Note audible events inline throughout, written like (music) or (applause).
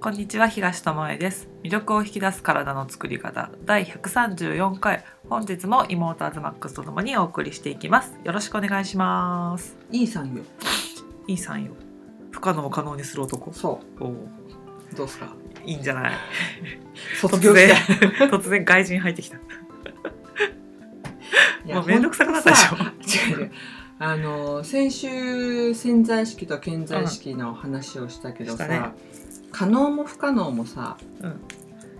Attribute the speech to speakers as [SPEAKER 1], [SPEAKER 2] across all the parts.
[SPEAKER 1] こんにちは東智恵です。魅力を引き出す体の作り方第134回本日も妹アズマックスとともにお送りしていきます。よろしくお願いします。
[SPEAKER 2] いいさんよ。
[SPEAKER 1] いいさんよ。不可能を可能にする男。
[SPEAKER 2] そ
[SPEAKER 1] おお
[SPEAKER 2] う。どうすか？
[SPEAKER 1] いいんじゃない？(laughs)
[SPEAKER 2] 卒業して。(laughs)
[SPEAKER 1] 突然外人入ってきた。もうめんどくさくなった。でしょ
[SPEAKER 2] 違う違う。あの先週潜在意識と健在意識の話をしたけどさ、
[SPEAKER 1] したね
[SPEAKER 2] 可能も不可能もさ
[SPEAKER 1] うん。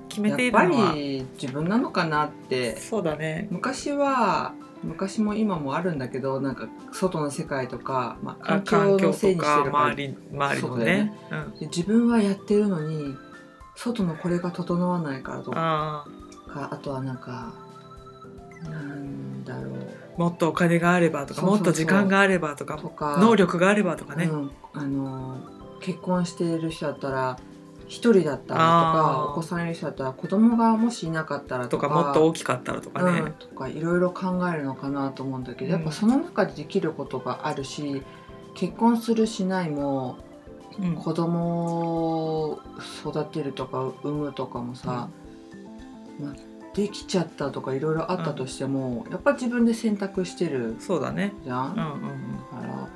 [SPEAKER 1] 決め
[SPEAKER 2] やっぱ
[SPEAKER 1] ているのは
[SPEAKER 2] り自分なのかなって。
[SPEAKER 1] そうだね。
[SPEAKER 2] 昔は昔も今もあるんだけどなんか外の世界とか、まあ、
[SPEAKER 1] あ
[SPEAKER 2] 環境のせいにしてるから
[SPEAKER 1] 周り周りのね。うん。
[SPEAKER 2] で自分はやってるのに外のこれが整わないからとか
[SPEAKER 1] あ
[SPEAKER 2] あとはなんかなんだろう。
[SPEAKER 1] ーもっとお金があればとかもっと時間があればとか
[SPEAKER 2] とか
[SPEAKER 1] 能力があればとかね、
[SPEAKER 2] うん、あの結婚している人だったら一人だったらと
[SPEAKER 1] あ
[SPEAKER 2] か
[SPEAKER 1] ー。
[SPEAKER 2] お子さんいる人だったら子供がもしいなかったら
[SPEAKER 1] とかもっと大きかったらとかね、
[SPEAKER 2] うん、とかいろいろ考えるのかなと思うんだけど、
[SPEAKER 1] うん。
[SPEAKER 2] やっぱその中でできることがあるし結婚するしないも
[SPEAKER 1] うん。
[SPEAKER 2] 子供を育てるとか産むとかもさ、まあ、できちゃったとかいろいろあったとしても、やっぱ自分で選択してる
[SPEAKER 1] そうだね。
[SPEAKER 2] じゃん。
[SPEAKER 1] うんうん。
[SPEAKER 2] だから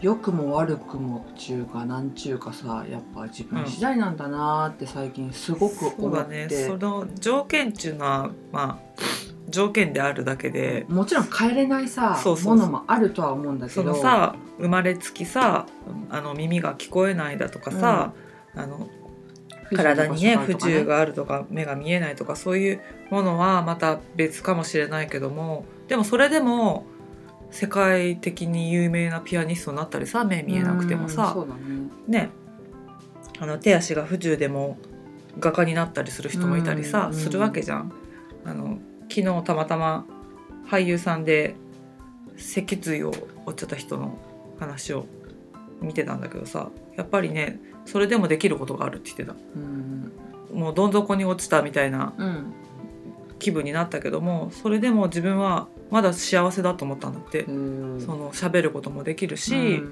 [SPEAKER 2] 良くも悪くもっちゅうかなんちゅうかさやっぱ自分次第なんだなーって最近すごく
[SPEAKER 1] そう
[SPEAKER 2] 思っ
[SPEAKER 1] だね。
[SPEAKER 2] て、
[SPEAKER 1] その条件っていうのはまあ条件であるだけで。
[SPEAKER 2] もちろん変えれないさ
[SPEAKER 1] そうそうそう。
[SPEAKER 2] ものもあるとは思うんだけ
[SPEAKER 1] そ
[SPEAKER 2] ど
[SPEAKER 1] のさ生まれつきさあの耳が聞こえないだとかさ、あの体にね不自由があるとか目が見えないとかそういうものはまた別かもしれないけども。でもそれでも世界的に有名なピアニストになったりさ目見えなくても
[SPEAKER 2] うん
[SPEAKER 1] さ
[SPEAKER 2] ね。
[SPEAKER 1] ね。あの手足が不自由でも画家になったりする人もいたりさ
[SPEAKER 2] うん
[SPEAKER 1] するわけじゃん。あの昨日たまたま俳優さんで脊髄を折っちゃった人の話を見てたんだけどさやっぱりねそれでもできることがあるって言ってた。
[SPEAKER 2] うん。
[SPEAKER 1] もうどん底に落ちたみたいな
[SPEAKER 2] うん。
[SPEAKER 1] 気分になったけどもそれでも自分はまだ幸せだと思ったんだって、
[SPEAKER 2] うん。
[SPEAKER 1] その喋ることもできるし、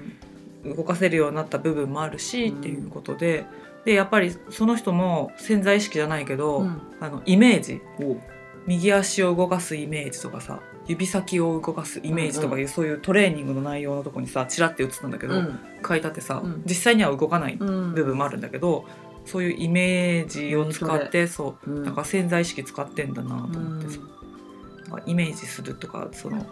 [SPEAKER 1] 動かせるようになった部分もあるし、
[SPEAKER 2] うん。
[SPEAKER 1] っていうことで。でやっぱりその人も潜在意識じゃないけど、
[SPEAKER 2] うん。
[SPEAKER 1] あのイメージ。
[SPEAKER 2] お
[SPEAKER 1] 右足を動かすイメージとかさ指先を動かすイメージとかいう、そういうトレーニングの内容のとこにさチラって映ったんだけど、
[SPEAKER 2] うん。
[SPEAKER 1] 書いてあってさ、
[SPEAKER 2] うん。
[SPEAKER 1] 実際には動かない
[SPEAKER 2] うん
[SPEAKER 1] 部分もあるんだけど、そういうイメージを使ってそう
[SPEAKER 2] うん
[SPEAKER 1] なんか潜在意識使ってんだなと思ってさ、イメージするとかその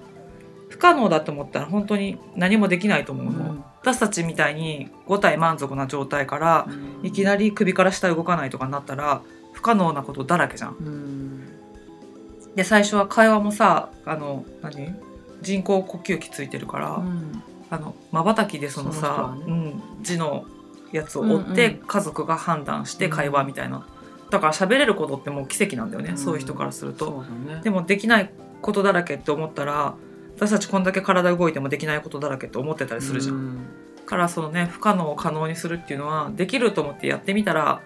[SPEAKER 1] 不可能だと思ったら本当に何もできないと思うの、
[SPEAKER 2] うん。
[SPEAKER 1] 私たちみたいに5体満足な状態から
[SPEAKER 2] うん。
[SPEAKER 1] いきなり首から下動かないとかになったら不可能なことだらけじゃん。
[SPEAKER 2] うん。
[SPEAKER 1] で最初は会話もさあの何？人工呼吸器ついてるから、
[SPEAKER 2] うん。
[SPEAKER 1] あの瞬きでそのさ
[SPEAKER 2] はね。
[SPEAKER 1] うん、字のやつを追って、家族が判断して
[SPEAKER 2] うん
[SPEAKER 1] 会話みたいな、だから喋れることってもう奇跡なんだよね、
[SPEAKER 2] うん。
[SPEAKER 1] そういう人からすると。
[SPEAKER 2] ね。
[SPEAKER 1] でもできないことだらけって思ったら私たちこんだけ体動いてもできないことだらけって思ってたりするじゃん。
[SPEAKER 2] うん。
[SPEAKER 1] からそのね不可能を可能にするっていうのはできると思ってやってみたら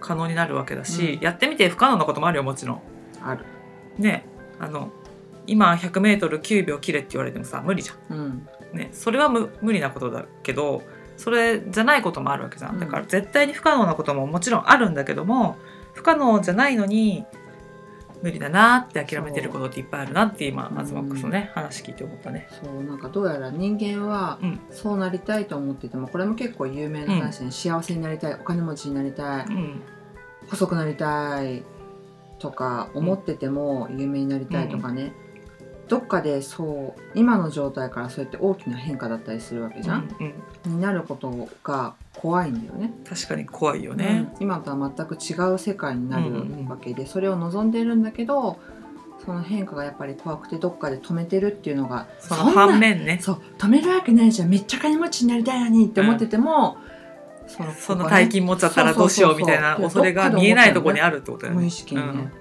[SPEAKER 1] 可能になるわけだし、
[SPEAKER 2] うん。
[SPEAKER 1] やってみて不可能なこともあるよもちろん。
[SPEAKER 2] ある。
[SPEAKER 1] ねあの今 100m9 秒切れって言われてもさ無理じゃん。
[SPEAKER 2] うん。
[SPEAKER 1] ね、それは無無理なことだけどそれじゃないこともあるわけじゃん。だから絶対に不可能なことももちろんあるんだけども不可能じゃないのに無理だなって諦めてることっていっぱいあるなって今
[SPEAKER 2] う。ん
[SPEAKER 1] アズマックスのね話聞いて思ったね。
[SPEAKER 2] そうなんかどうやら人間は
[SPEAKER 1] うん。
[SPEAKER 2] そうなりたいと思っててもこれも結構有名な話で、幸せになりたいお金持ちになりたい
[SPEAKER 1] うん。
[SPEAKER 2] 細くなりたいとか思ってても有名になりたいとかね、どっかでそう今の状態からそうやって大きな変化だったりするわけじゃん、
[SPEAKER 1] うんうん。
[SPEAKER 2] になることが怖いんだよね。
[SPEAKER 1] 確かに怖いよね。
[SPEAKER 2] うん。今とは全く違う世界になる
[SPEAKER 1] うんうんうん。
[SPEAKER 2] わけで、それを望んでるんだけどその変化がやっぱり怖くてどっかで止めてるっていうのが
[SPEAKER 1] その反面ね。
[SPEAKER 2] そう止めるわけないじゃん。めっちゃ金持ちになりたいのにって思ってても、その
[SPEAKER 1] その大金持っちゃったらどうしようみたいな恐れが見えないところにあるってことだよね。
[SPEAKER 2] 無意識にね。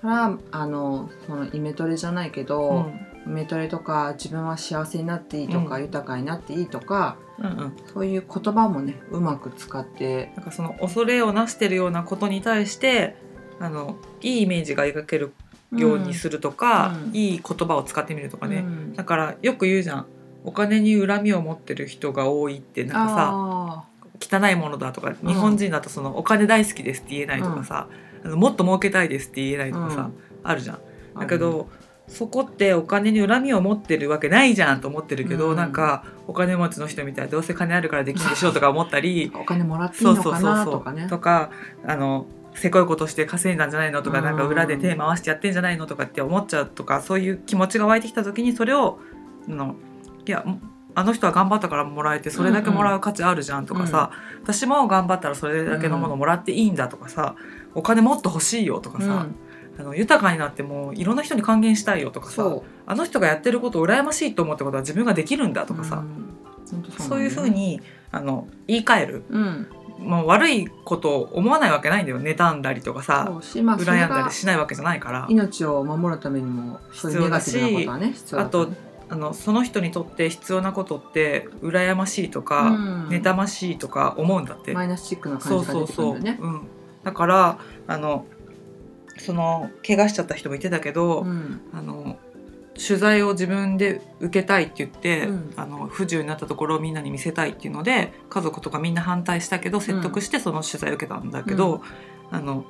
[SPEAKER 2] からあのそのイメトレじゃないけ
[SPEAKER 1] うん。
[SPEAKER 2] ど、イメトレとか自分は幸せになっていいとか、
[SPEAKER 1] うん。
[SPEAKER 2] 豊かになっていいとか
[SPEAKER 1] うんうん。
[SPEAKER 2] そういう言葉もねうまく使って
[SPEAKER 1] なんかその恐れをなしてるようなことに対してあのいいイメージが描けるようにするとか、
[SPEAKER 2] うん。
[SPEAKER 1] いい言葉を使ってみるとかね、
[SPEAKER 2] うん。
[SPEAKER 1] だからよく言うじゃん。お金に恨みを持ってる人が多いってなんかさ
[SPEAKER 2] あ
[SPEAKER 1] 汚いものだとか日本人だとそのお金大好きですって言えないとかさ、あのもっと儲けたいですって言えないとかさ、
[SPEAKER 2] うん。
[SPEAKER 1] あるじゃん。だけど、そこってお金に恨みを持ってるわけないじゃんと思ってるけど、
[SPEAKER 2] うん。
[SPEAKER 1] なんかお金持ちの人みたいどうせ金あるからできるでしょとか思ったり
[SPEAKER 2] お金もらっていい
[SPEAKER 1] そう
[SPEAKER 2] のか
[SPEAKER 1] そうそうそ
[SPEAKER 2] なとかね
[SPEAKER 1] う。とかあのせこいことして稼いだんじゃないのとか、
[SPEAKER 2] うん。
[SPEAKER 1] なんか裏で手回してやってんじゃないのとかって思っちゃうとかそういう気持ちが湧いてきた時にそれをあのいやあの人は頑張ったからもらえてそれだけもらう価値あるじゃんとかさ、私も頑張ったらそれだけのものもらっていいんだとかさお金もっと欲しいよとかさ、
[SPEAKER 2] うん。
[SPEAKER 1] あの豊かになってもいろんな人に還元したいよとかさ
[SPEAKER 2] そ
[SPEAKER 1] あの人がやってることを羨ましいと思ったことは自分ができるんだとかさ、
[SPEAKER 2] うん。本当
[SPEAKER 1] そういうふう
[SPEAKER 2] に、
[SPEAKER 1] にあの言い換える、
[SPEAKER 2] うん、
[SPEAKER 1] もう悪いことを思わないわけないんだよ妬んだりとかさ
[SPEAKER 2] そうしまあ
[SPEAKER 1] 羨んだ
[SPEAKER 2] が
[SPEAKER 1] りしないわけじゃないから。
[SPEAKER 2] 命を守るためにもそういうネガティブなことはね必要
[SPEAKER 1] あ
[SPEAKER 2] だと。
[SPEAKER 1] とあのその人にとって必要なことって羨ましいとか、
[SPEAKER 2] うん。
[SPEAKER 1] 妬ましいとか思うんだって。
[SPEAKER 2] マイナスチックな感
[SPEAKER 1] そう
[SPEAKER 2] じが出てくる
[SPEAKER 1] そうそう、
[SPEAKER 2] んだよね。
[SPEAKER 1] うん、だからあのその怪我しちゃった人もいてたけど、
[SPEAKER 2] うん。
[SPEAKER 1] あの取材を自分で受けたいって言って、
[SPEAKER 2] うん。
[SPEAKER 1] あの不自由になったところをみんなに見せたいっていうので家族とかみんな反対したけど説得してその取材を受けたんだけど、あの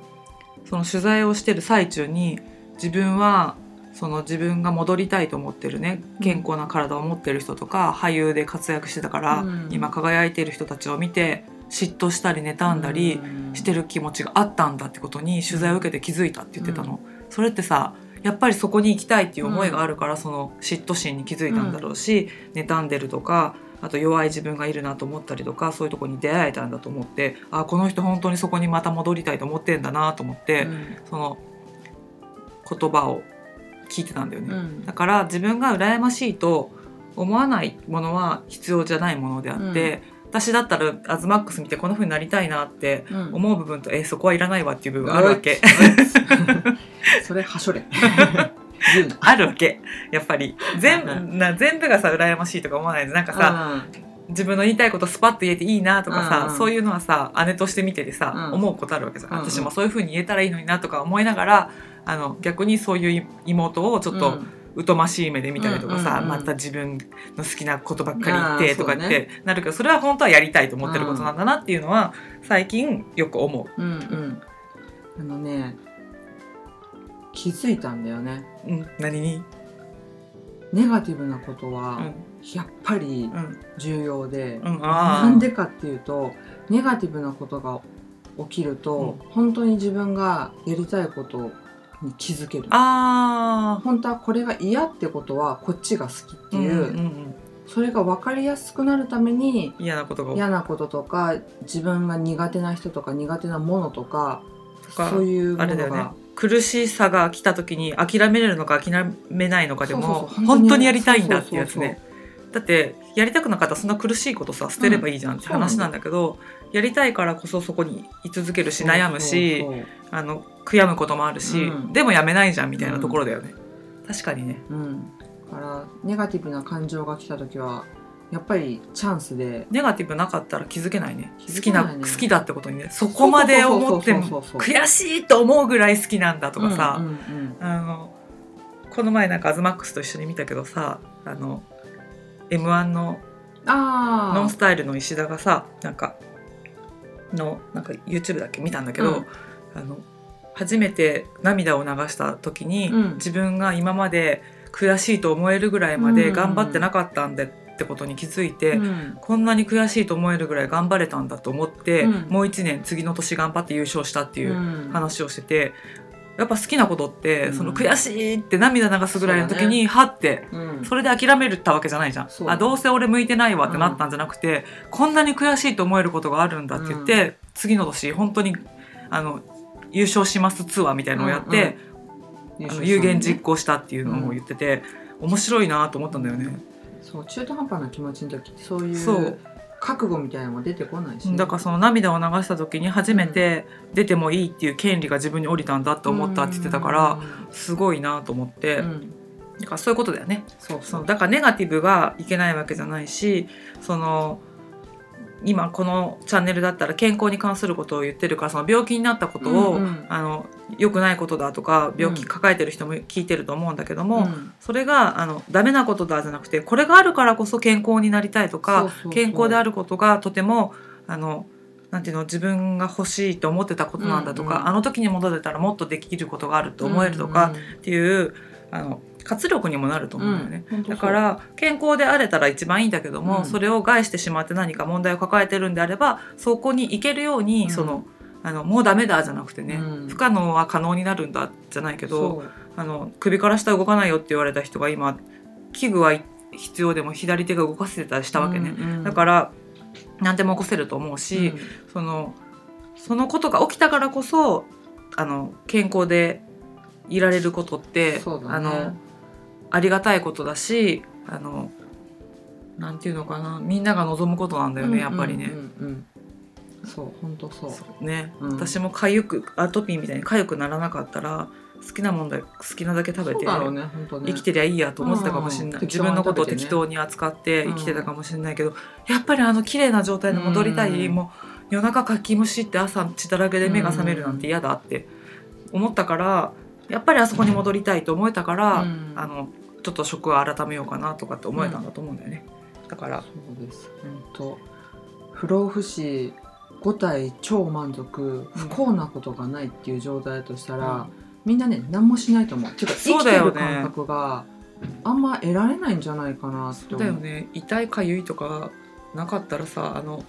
[SPEAKER 1] その取材をしてる最中に自分はその自分が戻りたいと思ってるね健康な体を持ってる人とか、俳優で活躍してたから、
[SPEAKER 2] うん。
[SPEAKER 1] 今輝いてる人たちを見て嫉妬したり妬んだり
[SPEAKER 2] うん。
[SPEAKER 1] してる気持ちがあったんだってことに取材を受けて気づいたって言ってたの。それってさやっぱりそこに行きたいっていう思いがあるから、その嫉妬心に気づいたんだろうし、妬んでるとかあと弱い自分がいるなと思ったりとかそういうとこに出会えたんだと思ってあこの人本当にそこにまた戻りたいと思ってんだなと思って、
[SPEAKER 2] うん。
[SPEAKER 1] その言葉を聞いてたんだよね。
[SPEAKER 2] うん。
[SPEAKER 1] だから自分が羨ましいと思わないものは必要じゃないものであって、私だったらアズマックス見てこの風になりたいなって
[SPEAKER 2] うん。
[SPEAKER 1] 思う部分と、えそこはいらないわっていう部分あるわけ。(laughs)
[SPEAKER 2] それはしょれ。(laughs)
[SPEAKER 1] あるわけ。やっぱり。全部な全部がさ羨ましいとか思わないで。なんかさ、自分の言いたいことスパッと言えていいなとかさ、
[SPEAKER 2] うん。うん
[SPEAKER 1] そういうのはさ姉として見ててさ、
[SPEAKER 2] うん。
[SPEAKER 1] 思うことあるわけじゃん、
[SPEAKER 2] うんうん。
[SPEAKER 1] 私もそういう風に言えたらいいのになとか思いながらあの逆にそういう妹をちょっと疎ましい目で見たりとかさ、
[SPEAKER 2] うんうんうん。
[SPEAKER 1] また自分の好きなことばっかり言ってとかってなるけどそれは本当はやりたいと思ってることなんだなっていうのは最近よく思う。
[SPEAKER 2] うんうん。あのね気づいたんだよね。
[SPEAKER 1] うん、何に、
[SPEAKER 2] ネガティブなこと
[SPEAKER 1] う
[SPEAKER 2] は
[SPEAKER 1] ん。
[SPEAKER 2] やっぱり
[SPEAKER 1] うん。
[SPEAKER 2] 重要で、
[SPEAKER 1] うん、
[SPEAKER 2] なんでかっていうとネガティブなことが起きると、本当に自分がやりたいことに気づける。
[SPEAKER 1] あ
[SPEAKER 2] 本当はこれが嫌ってことはこっちが好きって
[SPEAKER 1] ー
[SPEAKER 2] いう、
[SPEAKER 1] うんうんうん、
[SPEAKER 2] それが分かりやすくなるために
[SPEAKER 1] 嫌なことが。
[SPEAKER 2] 嫌なこととか自分が苦手な人とか苦手なものとかそういうもの
[SPEAKER 1] あれだよね。
[SPEAKER 2] が
[SPEAKER 1] 苦しさが来た時に諦めれるのか諦めないのかでも本当にやりたいんだっていうやつねだってやりたくなかったらそんな苦しいことさ捨てればいいじゃんって話なんだけど、やりたいからこそそこに居続けるし悩むしあの悔やむこともあるし、
[SPEAKER 2] うん。
[SPEAKER 1] でもやめないじゃんみたいなところだよね、確かにね。
[SPEAKER 2] そううん。だからネガティブな感情が来た時はやっぱりチャンスで。
[SPEAKER 1] ネガティブなかったら気づけないね。
[SPEAKER 2] 気
[SPEAKER 1] 好きな好きだってことにね。そこまで思っても悔しいと思うぐらい好きなんだとかさ、
[SPEAKER 2] うんうんうん。
[SPEAKER 1] あのこの前なんかアズマックスと一緒に見たけどさあの m 1の
[SPEAKER 2] あ
[SPEAKER 1] ノンスタイルの石田がさなんかのなんか YouTube だっけ？見たんだけど、
[SPEAKER 2] うん。
[SPEAKER 1] あの初めて涙を流した時に、
[SPEAKER 2] うん。
[SPEAKER 1] 自分が今まで悔しいと思えるぐらいまで
[SPEAKER 2] うん。
[SPEAKER 1] 頑張ってなかったんだってことに気づいて、
[SPEAKER 2] うん。
[SPEAKER 1] こんなに悔しいと思えるぐらい頑張れたんだと思って、
[SPEAKER 2] うん。
[SPEAKER 1] もう一年次の年頑張って優勝したっていう
[SPEAKER 2] うん。
[SPEAKER 1] 話をしてて。やっぱ好きなことって、
[SPEAKER 2] うん。
[SPEAKER 1] その悔しいって涙流すぐらいの時に、はって
[SPEAKER 2] うん。
[SPEAKER 1] それで諦めるったわけじゃないじゃん。あどうせ俺向いてないわってなったんじゃなくて、こんなに悔しいと思えることがあるんだって言って、次の年本当にあの優勝しますツアーみたいなのをやって、あの有言実行したっていうのを言ってて、面白いなと思ったんだよね。
[SPEAKER 2] そう中途半端な気持ちの時そうい
[SPEAKER 1] う
[SPEAKER 2] 覚悟みたいなのが出てこないし。ね、
[SPEAKER 1] だからその涙を流した時に初めて出てもいいっていう権利が自分に降りたんだと思ったって言ってたからすごいなと思って、
[SPEAKER 2] うん。
[SPEAKER 1] だからそういうことだよね。
[SPEAKER 2] そうそ
[SPEAKER 1] う。だからネガティブがいけないわけじゃないしその今このチャンネルだったら健康に関することを言ってるからその病気になったことを、
[SPEAKER 2] うんうん。
[SPEAKER 1] あの良くないことだとか病気抱えてる人も聞いてると思うんだけども、
[SPEAKER 2] うん
[SPEAKER 1] それがあのダメなことだじゃなくてこれがあるからこそ健康になりたいとか健康であることがとてもあのなんていうの自分が欲しいと思ってたことなんだとか、
[SPEAKER 2] うんうん
[SPEAKER 1] あの時に戻れたらもっとできることがあると思えるとかっていう、あの活力にもなると思うんだよね。
[SPEAKER 2] うんう。ん
[SPEAKER 1] だから健康であれたら一番いいんだけども、
[SPEAKER 2] うん。
[SPEAKER 1] それを害してしまって何か問題を抱えてるんであればそこに行けるように、
[SPEAKER 2] うん。
[SPEAKER 1] そのあのもうダメだじゃなくてね、
[SPEAKER 2] うん。
[SPEAKER 1] 不可能は可能になるんだじゃないけどあの首から下動かないよって言われた人が今器具は必要でも左手が動かせてたりしたわけね、
[SPEAKER 2] うんうん。
[SPEAKER 1] だから何でも起こせると思うし、そのそのことが起きたからこそあの健康でいられることって、
[SPEAKER 2] ね。
[SPEAKER 1] あのありがたいことだしあのなんていうのかなみんなが望むことなんだよね、やっぱりね。
[SPEAKER 2] うんうんうん。そう本当そう。
[SPEAKER 1] ね、
[SPEAKER 2] うん。
[SPEAKER 1] 私もかゆくアトピーみたいにかゆくならなかったら好きなもんだ好きなだけ食べて、
[SPEAKER 2] ねね。
[SPEAKER 1] 生きてりゃいいやと思ってたかもしれない、
[SPEAKER 2] うん
[SPEAKER 1] 自分のことを
[SPEAKER 2] 適
[SPEAKER 1] 適当に扱って
[SPEAKER 2] うん。
[SPEAKER 1] 生きてたかもしれないけど、やっぱりあの綺麗な状態に戻りたい、
[SPEAKER 2] うん。
[SPEAKER 1] もう夜中かきむしって朝血だらけで目が覚めるなんて嫌だって思ったからやっぱりあそこに戻りたいと思えたから、
[SPEAKER 2] うん。
[SPEAKER 1] あのちょっと食を改めようかなとかって思えたんだと思うんだよね。だから
[SPEAKER 2] そうです。本当不老不死5体超満足不幸なことがないっていう状態だとしたら、みんなね何もしないと思う。っていうか生きて
[SPEAKER 1] そうだよね。
[SPEAKER 2] る感覚があんま得られないんじゃないかなって思う
[SPEAKER 1] だよね。痛いかゆいとかなかったらさあの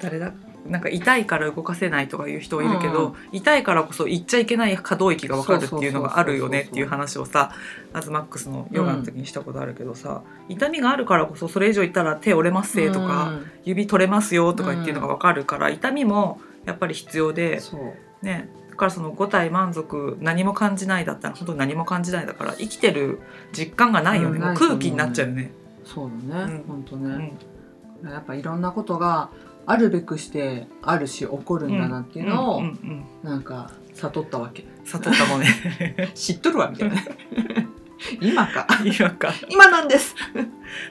[SPEAKER 1] 誰だ？なんか痛いから動かせないとかいう人はいるけど、
[SPEAKER 2] うん
[SPEAKER 1] 痛いからこそ行っちゃいけない可動域が分かるっていうのがあるよねっていう話をさアズマックスのヨガの時にしたことあるけどさ、痛みがあるからこそそれ以上いったら手折れますせとか、
[SPEAKER 2] うん。
[SPEAKER 1] 指取れますよとかっていうのが分かるから、痛みもやっぱり必要で、ね、だからその5体満足何も感じないだったら本当に何も感じないだから生きてる実感がないよね、空気になっちゃうよね。
[SPEAKER 2] そうだね、
[SPEAKER 1] うん。
[SPEAKER 2] 本当
[SPEAKER 1] う
[SPEAKER 2] ね、
[SPEAKER 1] ん。
[SPEAKER 2] やっぱいろんなことがあるべくしてあるし起こるんだなっていうのを、
[SPEAKER 1] うんうんうん
[SPEAKER 2] なんか悟ったわけ。
[SPEAKER 1] 悟ったもんね。(laughs)
[SPEAKER 2] 知っとるわみたいな。(laughs) 今か。
[SPEAKER 1] 今か。
[SPEAKER 2] 今なんです。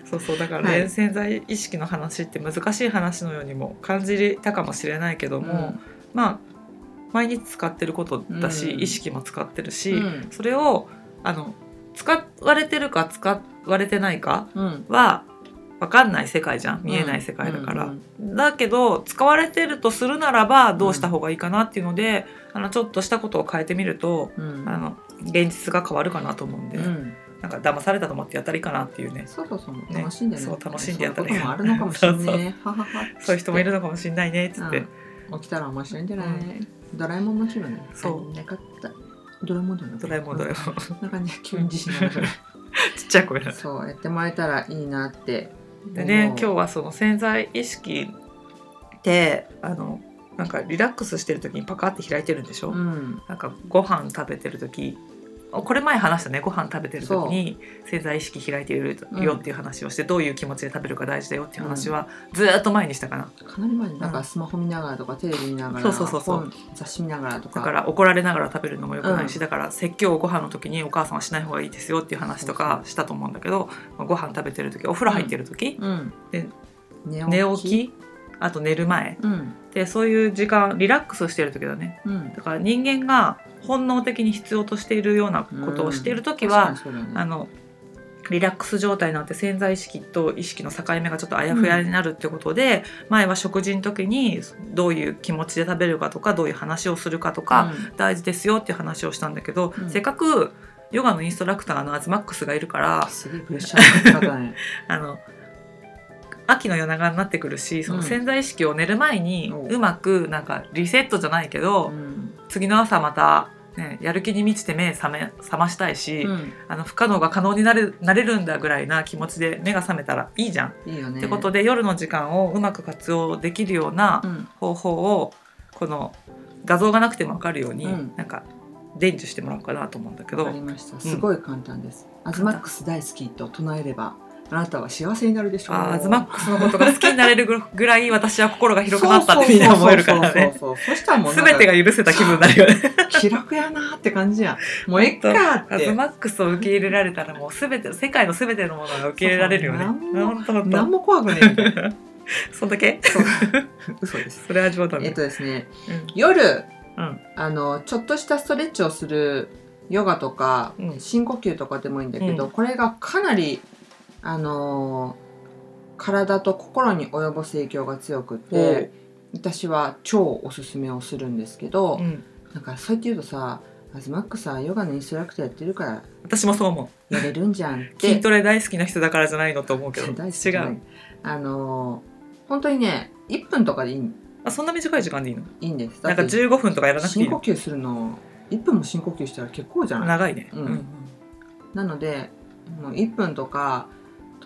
[SPEAKER 1] そうそうだからね、
[SPEAKER 2] はい。
[SPEAKER 1] 潜在意識の話って難しい話のようにも感じたかもしれないけども、まあ毎日使ってることだし、
[SPEAKER 2] うん。
[SPEAKER 1] 意識も使ってるし、
[SPEAKER 2] うん。
[SPEAKER 1] それをあの使われてるか使われてないか
[SPEAKER 2] うん。
[SPEAKER 1] は分かんない世界じゃん。見えない世界だから、
[SPEAKER 2] うん
[SPEAKER 1] だけど使われてるとするならばどうした方がいいかなっていうので、あのちょっとしたことを変えてみると、
[SPEAKER 2] うん。
[SPEAKER 1] あの現実が変わるかなと思うんで、
[SPEAKER 2] うん。
[SPEAKER 1] なんか騙されたと思ってやったらいいかなっていうね。
[SPEAKER 2] そうそうそう。
[SPEAKER 1] ね。
[SPEAKER 2] 楽しんでね。
[SPEAKER 1] そう楽しんでやったらいい
[SPEAKER 2] かもしれな
[SPEAKER 1] そういう。人もいるのかもしれないねっつって、
[SPEAKER 2] うん起きたら面白いんじゃない、
[SPEAKER 1] うん。
[SPEAKER 2] ドラえもんの気分ね。
[SPEAKER 1] そう。
[SPEAKER 2] なかった。ドラえもんだよ。ね
[SPEAKER 1] ドラえもんドラえもん
[SPEAKER 2] なんかね急に自信がなくなる
[SPEAKER 1] ちっちゃい声だ。
[SPEAKER 2] そうやってもらえたらいいなって
[SPEAKER 1] でね今日はその潜在意識ってあのなんかリラックスしてる時にパカって開いてるんでしょ、
[SPEAKER 2] うん。
[SPEAKER 1] なんかご飯食べてる時あこれ前話したね。ご飯食べてる時に潜在意識開いているよっていう話をして、どういう気持ちで食べるか大事だよっていう話はずーっと前にしたかな。
[SPEAKER 2] かなり前になんかスマホ見ながらとかテレビ見ながら
[SPEAKER 1] そうそうそうそう。
[SPEAKER 2] 本雑誌見ながらとか。
[SPEAKER 1] だから怒られながら食べるのもよくないし、
[SPEAKER 2] うん。
[SPEAKER 1] だから説教をご飯の時にお母さんはしない方がいいですよっていう話とかしたと思うんだけどご飯食べてる時お風呂入ってる時、
[SPEAKER 2] うん。
[SPEAKER 1] で
[SPEAKER 2] 寝
[SPEAKER 1] 寝起き？あと寝る前。
[SPEAKER 2] うん。
[SPEAKER 1] でそういう時間リラックスしてる時だね。
[SPEAKER 2] うん。
[SPEAKER 1] だから人間が本能的に必要としているようなことをしている時は、
[SPEAKER 2] うだよね。
[SPEAKER 1] あのリラックス状態になって潜在意識と意識の境目がちょっとあやふやになるってことで、前は食事の時にどういう気持ちで食べるかとかどういう話をするかとか、大事ですよっていう話をしたんだけど、
[SPEAKER 2] うん。
[SPEAKER 1] せっかくヨガのインストラクターのアズマックスがいるから
[SPEAKER 2] ね。(laughs)
[SPEAKER 1] あの秋の夜長になってくるしその
[SPEAKER 2] うん
[SPEAKER 1] 潜在意識を寝る前に
[SPEAKER 2] お
[SPEAKER 1] う。まくなんかリセットじゃないけど、
[SPEAKER 2] うん。
[SPEAKER 1] 次の朝また、ね、やる気に満ちて目覚め覚ましたいし、
[SPEAKER 2] うん。
[SPEAKER 1] あの不可能が可能になれなれるんだぐらいな気持ちで目が覚めたらいいじゃん。
[SPEAKER 2] いいよね。
[SPEAKER 1] ってことで夜の時間をうまく活用できるような
[SPEAKER 2] うん。
[SPEAKER 1] 方法をこの画像がなくても分かるように、
[SPEAKER 2] うん。
[SPEAKER 1] なんか伝授してもらおうかなと思うんだけど。
[SPEAKER 2] わかりました。すごい簡単です、アズマックス大好きと唱えればあなたは幸せになるでしょう。
[SPEAKER 1] あーアズマックスのことが好きになれるぐぐらい私は心が広くなったってみんな思えるからね。
[SPEAKER 2] そうそうそうそしたらもう
[SPEAKER 1] 全てが許せた気分になるよね。
[SPEAKER 2] 気楽やなーって感じやん。もうえっかーって。
[SPEAKER 1] アズマックスを受け入れられたらもう全て世界の全てのものが受け入れられるよね。
[SPEAKER 2] 何
[SPEAKER 1] 当。
[SPEAKER 2] も怖くないみたいな。
[SPEAKER 1] そんだけ？
[SPEAKER 2] そう。嘘です。
[SPEAKER 1] それは冗談
[SPEAKER 2] えっ
[SPEAKER 1] ね。
[SPEAKER 2] とですね。
[SPEAKER 1] うん。
[SPEAKER 2] 夜
[SPEAKER 1] うん。
[SPEAKER 2] あのちょっとしたストレッチをするヨガとか、
[SPEAKER 1] うん。
[SPEAKER 2] 深呼吸とかでもいいんだけど、
[SPEAKER 1] うん。
[SPEAKER 2] これがかなりあのー体と心に及ぼす影響が強くって私は超おすすめをするんですけど、
[SPEAKER 1] うん、
[SPEAKER 2] なんかそうやって言うとさ「アズマックさヨガのインストラクターやってるから
[SPEAKER 1] 私もそう思
[SPEAKER 2] やれるんじゃん」っ
[SPEAKER 1] う
[SPEAKER 2] て。(laughs)
[SPEAKER 1] 筋トレ大好きな人だからじゃないのと思うけど。
[SPEAKER 2] 大好き
[SPEAKER 1] 違う。
[SPEAKER 2] あのー本当にね1分とかでいい
[SPEAKER 1] あそんな短い時間でいいの？
[SPEAKER 2] いいんです。
[SPEAKER 1] なんか
[SPEAKER 2] だって
[SPEAKER 1] 15分とかやらなくていいの？
[SPEAKER 2] 深呼吸するの1分も深呼吸したら結構じゃない？
[SPEAKER 1] 長いね、
[SPEAKER 2] うん。なのでもう1分とか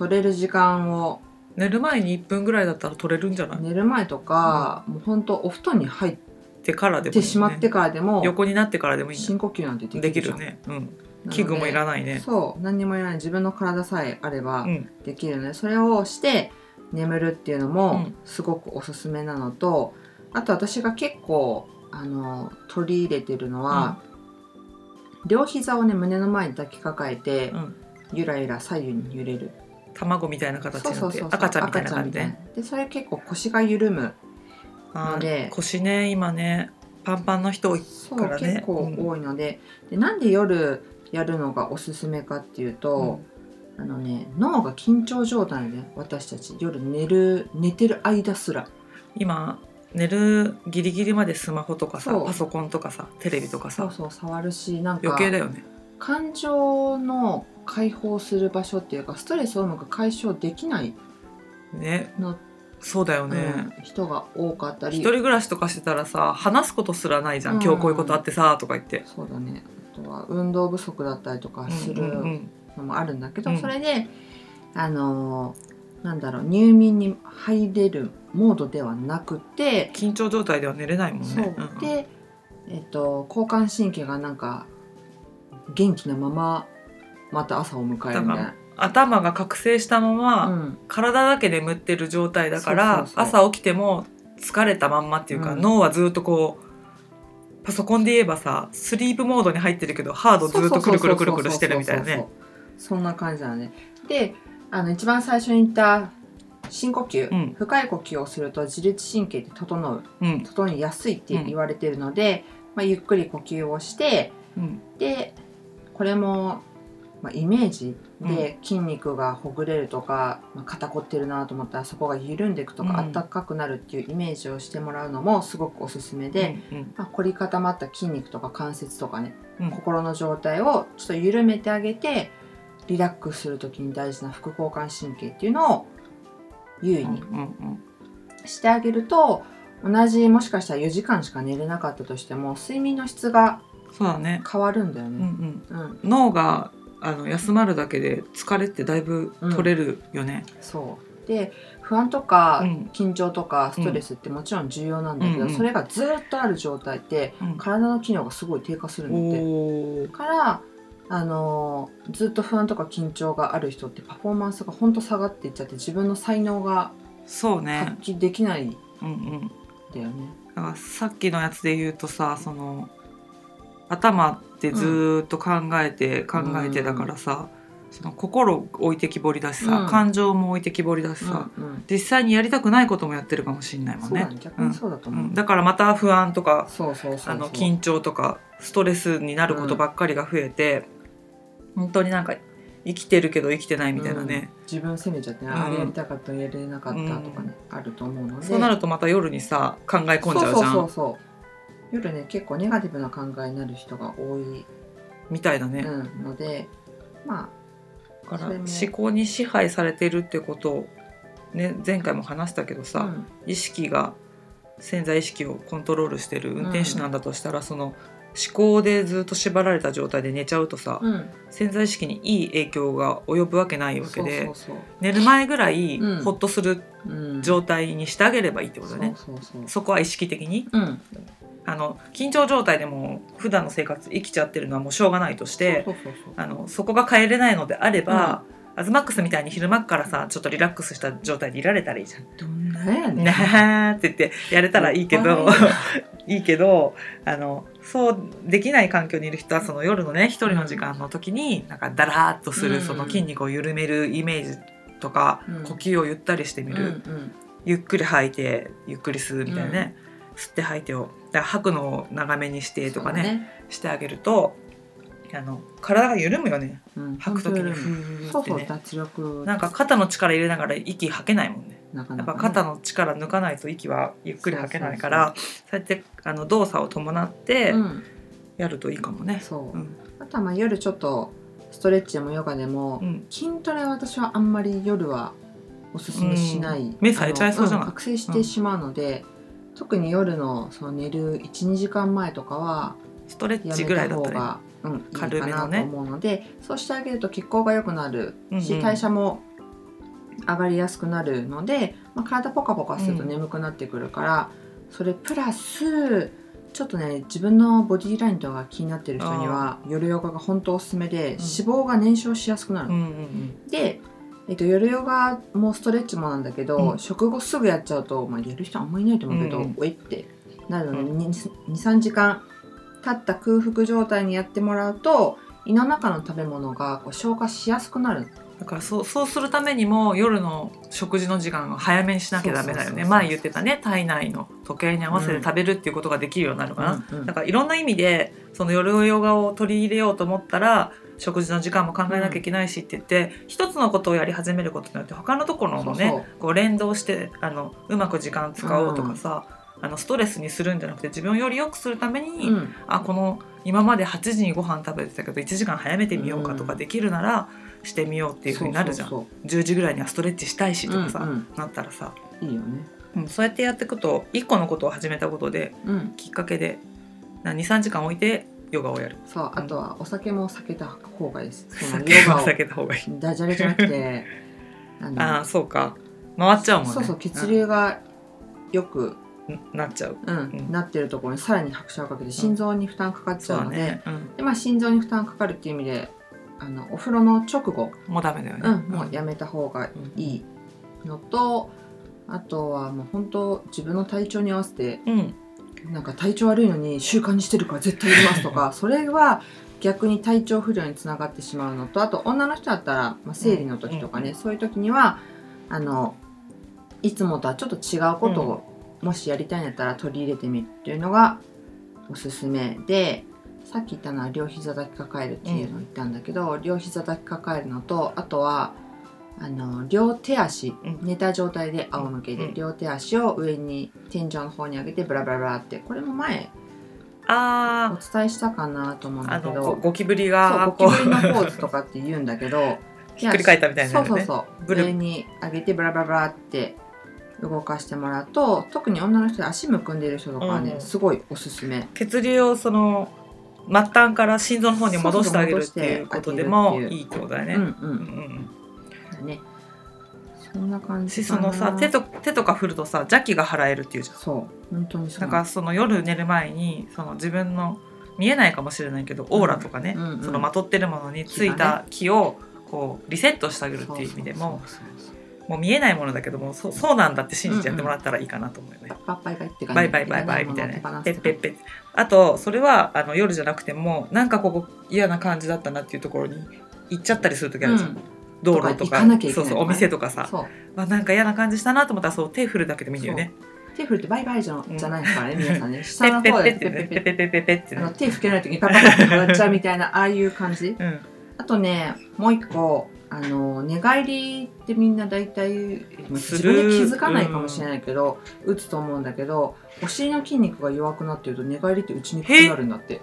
[SPEAKER 2] 取れる時間を
[SPEAKER 1] 寝る前に1分ぐらいだったら取れるんじゃない、
[SPEAKER 2] 寝る前とか、もう本当お布団に入っ
[SPEAKER 1] でからでもいいね。
[SPEAKER 2] てしまってからでも
[SPEAKER 1] 横になってからでもいい
[SPEAKER 2] 深呼吸なんて
[SPEAKER 1] ね
[SPEAKER 2] できるじゃ
[SPEAKER 1] ね、うん、器具もいらないね。
[SPEAKER 2] そう。何にもいらない自分の体さえあれば
[SPEAKER 1] うん。
[SPEAKER 2] できるので、それをして眠るっていうの
[SPEAKER 1] う
[SPEAKER 2] も
[SPEAKER 1] ん。
[SPEAKER 2] すごくおすすめなのと、あと私が結構あの取り入れてるのは、両膝をね胸の前に抱きかかえて、
[SPEAKER 1] うん。
[SPEAKER 2] ゆらゆら左右に揺れる
[SPEAKER 1] 卵みたいな形になって
[SPEAKER 2] そう
[SPEAKER 1] 赤ちゃんみたいな感じで。
[SPEAKER 2] でそれ結構腰が緩む
[SPEAKER 1] あ
[SPEAKER 2] ので。
[SPEAKER 1] ー腰ね今ねパンパンの人多いからね。
[SPEAKER 2] 結構多いので,、でなんで夜やるのがおすすめかっていうと、あのね脳が緊張状態で私たち夜寝る寝てる間すら。
[SPEAKER 1] 今寝るギリギリまでスマホとかさパソコンとかさテレビとかさ
[SPEAKER 2] そうそう触るしなんか
[SPEAKER 1] 余計だよね
[SPEAKER 2] 感情の解放する場所っていうかストレスをうまく解消できない
[SPEAKER 1] ね。
[SPEAKER 2] の、
[SPEAKER 1] そうだよね、
[SPEAKER 2] うん人が多かったり。
[SPEAKER 1] 一人暮らしとかしてたらさ話すことすらないじゃん、
[SPEAKER 2] うん。
[SPEAKER 1] 今日こういうことあってさとか言って。
[SPEAKER 2] そうだね。あとは運動不足だったりとかする
[SPEAKER 1] うんうんうん。
[SPEAKER 2] のもあるんだけど、
[SPEAKER 1] うん。
[SPEAKER 2] それであのーなんだろう入眠に入れるモードではなくて、
[SPEAKER 1] 緊張状態では寝れないもんね。うんうん。
[SPEAKER 2] で、えっと、交感神経がなんか元気なまままた朝を迎えるみたいな。
[SPEAKER 1] 頭が覚醒したまま、
[SPEAKER 2] うん。
[SPEAKER 1] 体だけ眠ってる状態だから朝起きても疲れたまんまっていうか、
[SPEAKER 2] うん。
[SPEAKER 1] 脳はずっとこうパソコンで言えばさスリープモードに入ってるけどハードずっとくるくるくるくるしてるみたいなね。
[SPEAKER 2] そんな感じなのね。であの一番最初に言った深呼吸、
[SPEAKER 1] うん。
[SPEAKER 2] 深い呼吸をすると自律神経って整う
[SPEAKER 1] うん。
[SPEAKER 2] 整いやすいって言われてるので、まあ、ゆっくり呼吸をして
[SPEAKER 1] うん。
[SPEAKER 2] でこれも、まあ、イメージで筋肉がほぐれるとか、まあ、肩凝ってるなと思ったらそこが緩んでいくとか、
[SPEAKER 1] うん。
[SPEAKER 2] 暖かくなるっていうイメージをしてもらうのもすごくおすすめで、
[SPEAKER 1] うん
[SPEAKER 2] まあ、凝り固まった筋肉とか関節とかね
[SPEAKER 1] うん。
[SPEAKER 2] 心の状態をちょっと緩めてあげてリラックスする時に大事な副交感神経っていうのを優位に
[SPEAKER 1] うんうん
[SPEAKER 2] してあげると同じもしかしたら4時間しか寝れなかったとしても睡眠の質が
[SPEAKER 1] そうだね、
[SPEAKER 2] 変わるんだよ
[SPEAKER 1] うんう
[SPEAKER 2] ね。
[SPEAKER 1] ん、
[SPEAKER 2] うん、
[SPEAKER 1] 脳があの休まるだけで疲れってだいぶ取れるよね。
[SPEAKER 2] そうで不安とか
[SPEAKER 1] うん
[SPEAKER 2] 緊張とかストレスってもちろん重要なんだけど、
[SPEAKER 1] うんうん
[SPEAKER 2] それがずっとある状態って
[SPEAKER 1] うん
[SPEAKER 2] 体の機能がすごい低下するんだって。からあのーずっと不安とか緊張がある人ってパフォーマンスがほんと下がっていっちゃって自分の才能が
[SPEAKER 1] そうね
[SPEAKER 2] 発。揮できないん
[SPEAKER 1] うんうん。
[SPEAKER 2] だよね。
[SPEAKER 1] だからさっきのやつで言うとさその頭ってずーっと考えて、考えてだからさ、その心置いてきぼりだしさ、
[SPEAKER 2] うん。
[SPEAKER 1] 感情も置いてきぼりだしさ、
[SPEAKER 2] うんうん。
[SPEAKER 1] 実際にやりたくないこともやってるかもしんないもん
[SPEAKER 2] うだね。逆にそうだと思う。
[SPEAKER 1] うん。だからまた不安とか
[SPEAKER 2] そうそうそうそう。
[SPEAKER 1] あの緊張とかストレスになることばっかりが増えて、本当になんか生きてるけど生きてないみたいなね、
[SPEAKER 2] うん。自分責めちゃって、
[SPEAKER 1] ん
[SPEAKER 2] あれやりたかったやれなかったとかね、あると思うので。
[SPEAKER 1] そうなるとまた夜にさ考え込んじゃうじゃん。
[SPEAKER 2] そうそうそうそう夜ね結構ネガティブな考えになる人が多い、
[SPEAKER 1] みたいだね、
[SPEAKER 2] うん、のでま
[SPEAKER 1] だから
[SPEAKER 2] それも
[SPEAKER 1] 思考に支配されてるってことを、ね、前回も話したけど
[SPEAKER 2] あ、
[SPEAKER 1] さ、意識が潜在意識をコントロールしてる運転手なんだとしたら、その思考でずっと縛られた状態で寝ちゃうとさ、
[SPEAKER 2] うん、うん、
[SPEAKER 1] 潜在意識にいい影響が及ぶわけないわけで
[SPEAKER 2] そうそう
[SPEAKER 1] 寝る前ぐらい
[SPEAKER 2] うん。
[SPEAKER 1] ホッとする
[SPEAKER 2] そう、うん、
[SPEAKER 1] 状態にしてあげればいいってことだね、
[SPEAKER 2] そうそうそう。
[SPEAKER 1] そこは意識的に？
[SPEAKER 2] うん
[SPEAKER 1] あの緊張状態でも普段の生活生きちゃってるのはもうしょうがないとして
[SPEAKER 2] そ
[SPEAKER 1] こが変えれないのであれば、アズマックスみたいに昼間っからさちょっとリラックスした状態でいられたらいいじゃん。
[SPEAKER 2] どんなやねん。
[SPEAKER 1] なーって言ってやれたらいいけど (laughs) いいけどあのそうできない環境にいる人はその夜のね一人の時間の時になんかダラーっとする、
[SPEAKER 2] うん。
[SPEAKER 1] その筋肉を緩めるイメージとか、
[SPEAKER 2] うん。
[SPEAKER 1] 呼吸をゆったりしてみる、
[SPEAKER 2] うんうん。
[SPEAKER 1] ゆっくり吐いてゆっくり吸うみたいなね、吸って吐いてをだ吐くのを長めにしてとかね
[SPEAKER 2] そうだ
[SPEAKER 1] してあげるとあの体が緩むよね。
[SPEAKER 2] うん。
[SPEAKER 1] 吐く時にふ
[SPEAKER 2] うそう
[SPEAKER 1] ーってね。
[SPEAKER 2] 脱力。
[SPEAKER 1] なんか肩の力入れながら息吐けないもんね。
[SPEAKER 2] なかなかね。
[SPEAKER 1] やっぱ肩の力抜かないと息はゆっくり吐けないからそうやってあの動作を伴って
[SPEAKER 2] うん
[SPEAKER 1] やるといいかもね。
[SPEAKER 2] そう、
[SPEAKER 1] うん。
[SPEAKER 2] あとはまあ夜ちょっとストレッチでもヨガでも、
[SPEAKER 1] うん。
[SPEAKER 2] 筋トレは私はあんまり夜はおすすめしない、
[SPEAKER 1] うん。目冴えちゃいそうじゃない？
[SPEAKER 2] 覚醒してしまうので、特に夜のその寝る12時間前とかは
[SPEAKER 1] ストレッ
[SPEAKER 2] や
[SPEAKER 1] チぐらいだったら
[SPEAKER 2] うん、いいか
[SPEAKER 1] 軽めのね
[SPEAKER 2] なと思うので、そうしてあげると血行が良くなるし、
[SPEAKER 1] うんうん。
[SPEAKER 2] 代謝も上がりやすくなるので、まあ、体ポカポカすると眠くなってくるから、それプラスちょっとね自分のボディラインとかが気になってる人には夜ヨガが本当おすすめで、脂肪が燃焼しやすくなる
[SPEAKER 1] うんうん。
[SPEAKER 2] で、えっと、夜ヨガもストレッチもなんだけど、
[SPEAKER 1] うん。
[SPEAKER 2] 食後すぐやっちゃうと、まあ、やる人あんまりいないと思うけど、
[SPEAKER 1] うんうん。
[SPEAKER 2] おいってなるので、
[SPEAKER 1] うん。
[SPEAKER 2] 23時間経った空腹状態にやってもらうと胃の中の食べ物がこう消化しやすくなる
[SPEAKER 1] だからそうそうするためにも夜の食事の時間を早めにしなきゃダメだよね。前言ってたね。体内の時計に合わせて食べるっていうことができるようになるかな、
[SPEAKER 2] うんうん。
[SPEAKER 1] だからいろんな意味でその夜ヨガを取り入れようと思ったら食事の時間も考えなきゃいけないしって言って、一つのことをやり始めることによって他のところもねこう連動してあのうまく時間使おうとかさ、あのストレスにするんじゃなくて自分をより良くするために、
[SPEAKER 2] うん。
[SPEAKER 1] あこの今まで8時にご飯食べてたけど1時間早めてみようかとか
[SPEAKER 2] うん
[SPEAKER 1] できるならしてみようっていうふうになるじゃん。
[SPEAKER 2] そう
[SPEAKER 1] 10時ぐらいにはストレッチしたいしとかさ、
[SPEAKER 2] うんうん。
[SPEAKER 1] なったらさ、
[SPEAKER 2] いいよね。
[SPEAKER 1] うん、そうやってやっていくと1個のことを始めたことで
[SPEAKER 2] うん。
[SPEAKER 1] きっかけで23時間置いてヨガをやる。
[SPEAKER 2] そうあとはお酒も避けた方がいいです。その
[SPEAKER 1] 酒
[SPEAKER 2] ヨガを
[SPEAKER 1] は避けた方がいい。
[SPEAKER 2] ダジャレじゃなくて (laughs) あの
[SPEAKER 1] ああそうか。回っちゃうもんね。
[SPEAKER 2] そうそう血流がよく、
[SPEAKER 1] うんなっちゃう。
[SPEAKER 2] うん
[SPEAKER 1] うん。
[SPEAKER 2] なってるところにさらに拍車をかけて心臓に負担かかっちゃうので,、
[SPEAKER 1] ね。うん、
[SPEAKER 2] でまあ、心臓に負担かかるっていう意味であのお風呂の直後、
[SPEAKER 1] もうダメだよね。
[SPEAKER 2] うん、もうやめた方がいいのと、あとはもう本当自分の体調に合わせて
[SPEAKER 1] うん。
[SPEAKER 2] なんか体調悪いのに習慣にしてるから絶対やりますとか (laughs) それは逆に体調不良につながってしまうのとあと女の人だったら、まあ、生理の時とかね、
[SPEAKER 1] うん
[SPEAKER 2] そういう時にはあのいつもとはちょっと違うことを、もしやりたいんだったら取り入れてみるっていうのがおすすめでさっき言ったのは両膝抱きかかえるっていうのを言ったんだけど、両膝抱きかかえるのとあとはあの両手足、
[SPEAKER 1] うん。
[SPEAKER 2] 寝た状態で仰向けで、
[SPEAKER 1] うん。
[SPEAKER 2] 両手足を上に天井の方に上げてブラブラブラってこれも前お
[SPEAKER 1] あ
[SPEAKER 2] 伝えしたかなと思うんだけど。
[SPEAKER 1] ゴキブリが
[SPEAKER 2] ゴキブリのポーズとかって言うんだけど。(laughs)
[SPEAKER 1] ひっくり返ったみたいになるね。
[SPEAKER 2] そうそうそう。上に上げてブラブラブラって動かしてもらうと特に女の人で足むくんでる人とかはね、
[SPEAKER 1] うん。
[SPEAKER 2] すごいおすすめ。
[SPEAKER 1] 血流をその末端から心臓の方に戻してあげるっていうことでも
[SPEAKER 2] いう
[SPEAKER 1] いいってことだよね。
[SPEAKER 2] うんう
[SPEAKER 1] うん。ん
[SPEAKER 2] だね。そんな感じ
[SPEAKER 1] そのさ手と手とか振るとさ邪気が払えるっていうじゃん。
[SPEAKER 2] そう。本当にそう。
[SPEAKER 1] だからその夜寝る前にその自分の見えないかもしれないけどオーラとかね、
[SPEAKER 2] うんうんうん
[SPEAKER 1] そのまとってるものについた気をこうリセットしてあげるっていう意味でももう見えないものだけどもそうそうなんだって信じてやってもらったらいいかなと思うよね。バイバイバイバイみたいなペッペッペッあとそれはあの夜じゃなくてもなんかここ嫌な感じだったなっていうところに行っちゃったりする時あるじゃん、
[SPEAKER 2] うん
[SPEAKER 1] 道路とかそうそうお店とかさ
[SPEAKER 2] そう
[SPEAKER 1] あなんか嫌な感じしたなと思ったらそう手振るだけでもいいよね
[SPEAKER 2] 手振るってバイバイじゃ,、
[SPEAKER 1] うん
[SPEAKER 2] じゃないからね皆さんね
[SPEAKER 1] ペ
[SPEAKER 2] 下の
[SPEAKER 1] ッペッ
[SPEAKER 2] 方で
[SPEAKER 1] ペッペッペッペッペッペッって
[SPEAKER 2] あ手拭けない時にパパパって笑っちゃうみたいなああいう感じ
[SPEAKER 1] うん
[SPEAKER 2] あとねもう一個あの寝返りってみんな大体自分で気づかないかもしれないけど、打つと思うんだけどお尻の筋肉が弱くなってると寝返りって打ちにくくなるんだって。